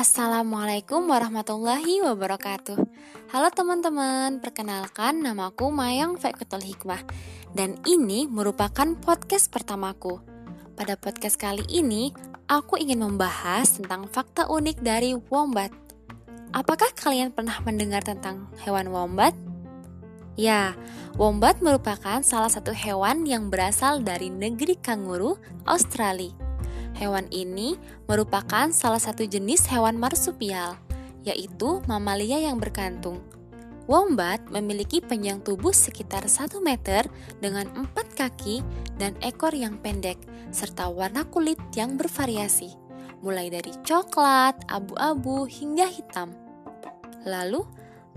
Assalamualaikum warahmatullahi wabarakatuh. Halo teman-teman, perkenalkan namaku Mayang Fekutul Hikmah. Dan ini merupakan podcast pertamaku. Pada podcast kali ini, aku ingin membahas tentang fakta unik dari wombat. Apakah kalian pernah mendengar tentang hewan wombat? Ya, wombat merupakan salah satu hewan yang berasal dari negeri kanguru, Australia Hewan ini merupakan salah satu jenis hewan marsupial, yaitu mamalia yang berkantung. Wombat memiliki panjang tubuh sekitar 1 meter dengan empat kaki dan ekor yang pendek, serta warna kulit yang bervariasi, mulai dari coklat, abu-abu, hingga hitam. Lalu,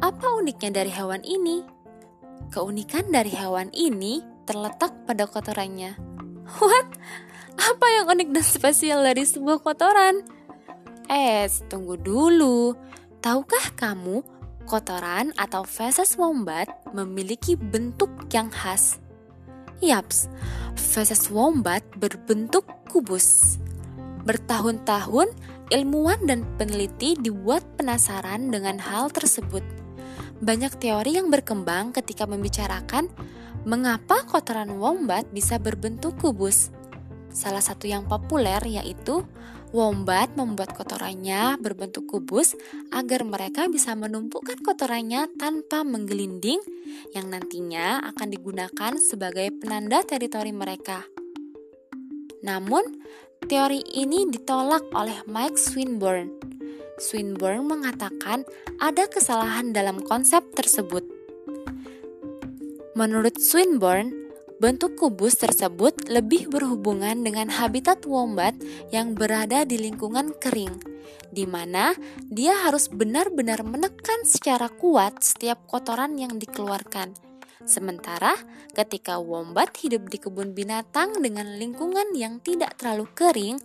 apa uniknya dari hewan ini? Keunikan dari hewan ini terletak pada kotorannya. What? Apa yang unik dan spesial dari sebuah kotoran? Eh, tunggu dulu. Tahukah kamu kotoran atau feses wombat memiliki bentuk yang khas? Yaps, feses wombat berbentuk kubus. Bertahun-tahun, ilmuwan dan peneliti dibuat penasaran dengan hal tersebut. Banyak teori yang berkembang ketika membicarakan mengapa kotoran wombat bisa berbentuk kubus. Salah satu yang populer yaitu wombat membuat kotorannya berbentuk kubus agar mereka bisa menumpukan kotorannya tanpa menggelinding yang nantinya akan digunakan sebagai penanda teritori mereka. Namun, teori ini ditolak oleh Mike Swinburne. Swinburne mengatakan ada kesalahan dalam konsep tersebut. Menurut Swinburne, Bentuk kubus tersebut lebih berhubungan dengan habitat wombat yang berada di lingkungan kering, di mana dia harus benar-benar menekan secara kuat setiap kotoran yang dikeluarkan. Sementara ketika wombat hidup di kebun binatang dengan lingkungan yang tidak terlalu kering,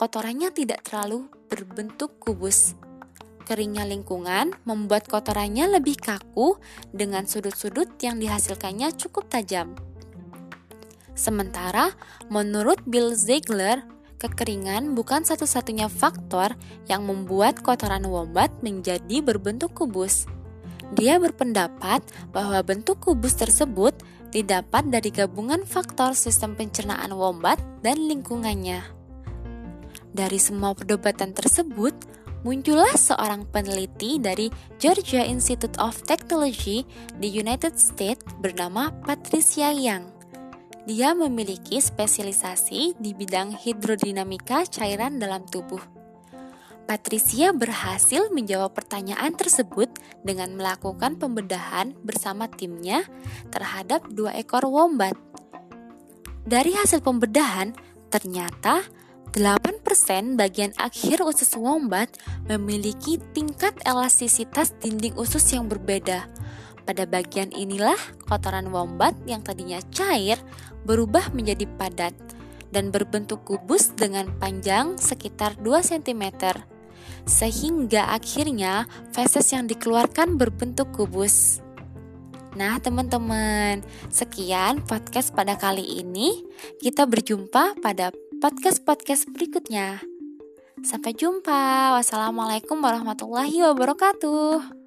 kotorannya tidak terlalu berbentuk kubus. Keringnya lingkungan membuat kotorannya lebih kaku dengan sudut-sudut yang dihasilkannya cukup tajam. Sementara, menurut Bill Ziegler, kekeringan bukan satu-satunya faktor yang membuat kotoran wombat menjadi berbentuk kubus. Dia berpendapat bahwa bentuk kubus tersebut didapat dari gabungan faktor sistem pencernaan wombat dan lingkungannya. Dari semua perdebatan tersebut, muncullah seorang peneliti dari Georgia Institute of Technology di United States bernama Patricia Yang. Dia memiliki spesialisasi di bidang hidrodinamika cairan dalam tubuh. Patricia berhasil menjawab pertanyaan tersebut dengan melakukan pembedahan bersama timnya terhadap dua ekor wombat. Dari hasil pembedahan, ternyata 8% bagian akhir usus wombat memiliki tingkat elastisitas dinding usus yang berbeda. Pada bagian inilah kotoran wombat yang tadinya cair berubah menjadi padat dan berbentuk kubus dengan panjang sekitar 2 cm. Sehingga akhirnya feses yang dikeluarkan berbentuk kubus. Nah, teman-teman, sekian podcast pada kali ini. Kita berjumpa pada podcast-podcast berikutnya. Sampai jumpa. Wassalamualaikum warahmatullahi wabarakatuh.